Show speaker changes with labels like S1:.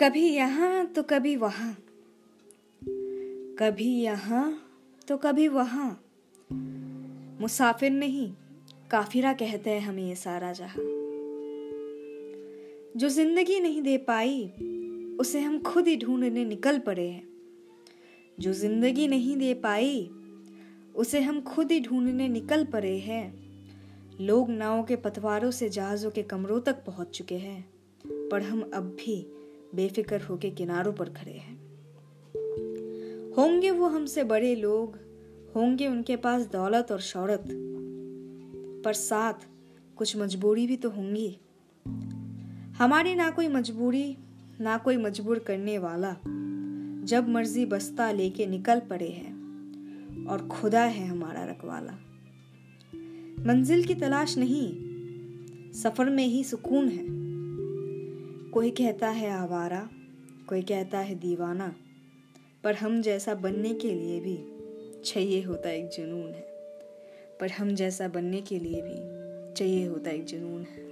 S1: कभी यहाँ तो कभी वहाँ। कभी यहाँ तो कभी वहाँ। मुसाफिर नहीं, काफिरा कहते हैं हमें ये सारा जहाँ। जो ज़िंदगी नहीं दे पाई, उसे हम खुद ही ढूँढने निकल पड़े हैं। जो ज़िंदगी नहीं दे पाई, उसे हम खुद ही ढूँढने निकल पड़े हैं। लोग नावों के पतवारों से जहाज़ों के कमरों तक पहुँच चुके हैं, पर हम अब भी बेफिक्र होके किनारों पर खड़े हैं। होंगे वो हमसे बड़े लोग, होंगे उनके पास दौलत और शौरत पर साथ कुछ मजबूरी भी तो होंगी। हमारी ना कोई मजबूरी, ना कोई मजबूर करने वाला, जब मर्ज़ी बस्ता लेके निकल पड़े हैं, और खुदा है हमारा रखवाला। मंजिल की तलाश नहीं, सफ़र में ही सुकून है। कोई कहता है आवारा, कोई कहता है दीवाना, पर हम जैसा बनने के लिए भी चाहिए होता एक जुनून है। पर हम जैसा बनने के लिए भी चाहिए होता एक जुनून है।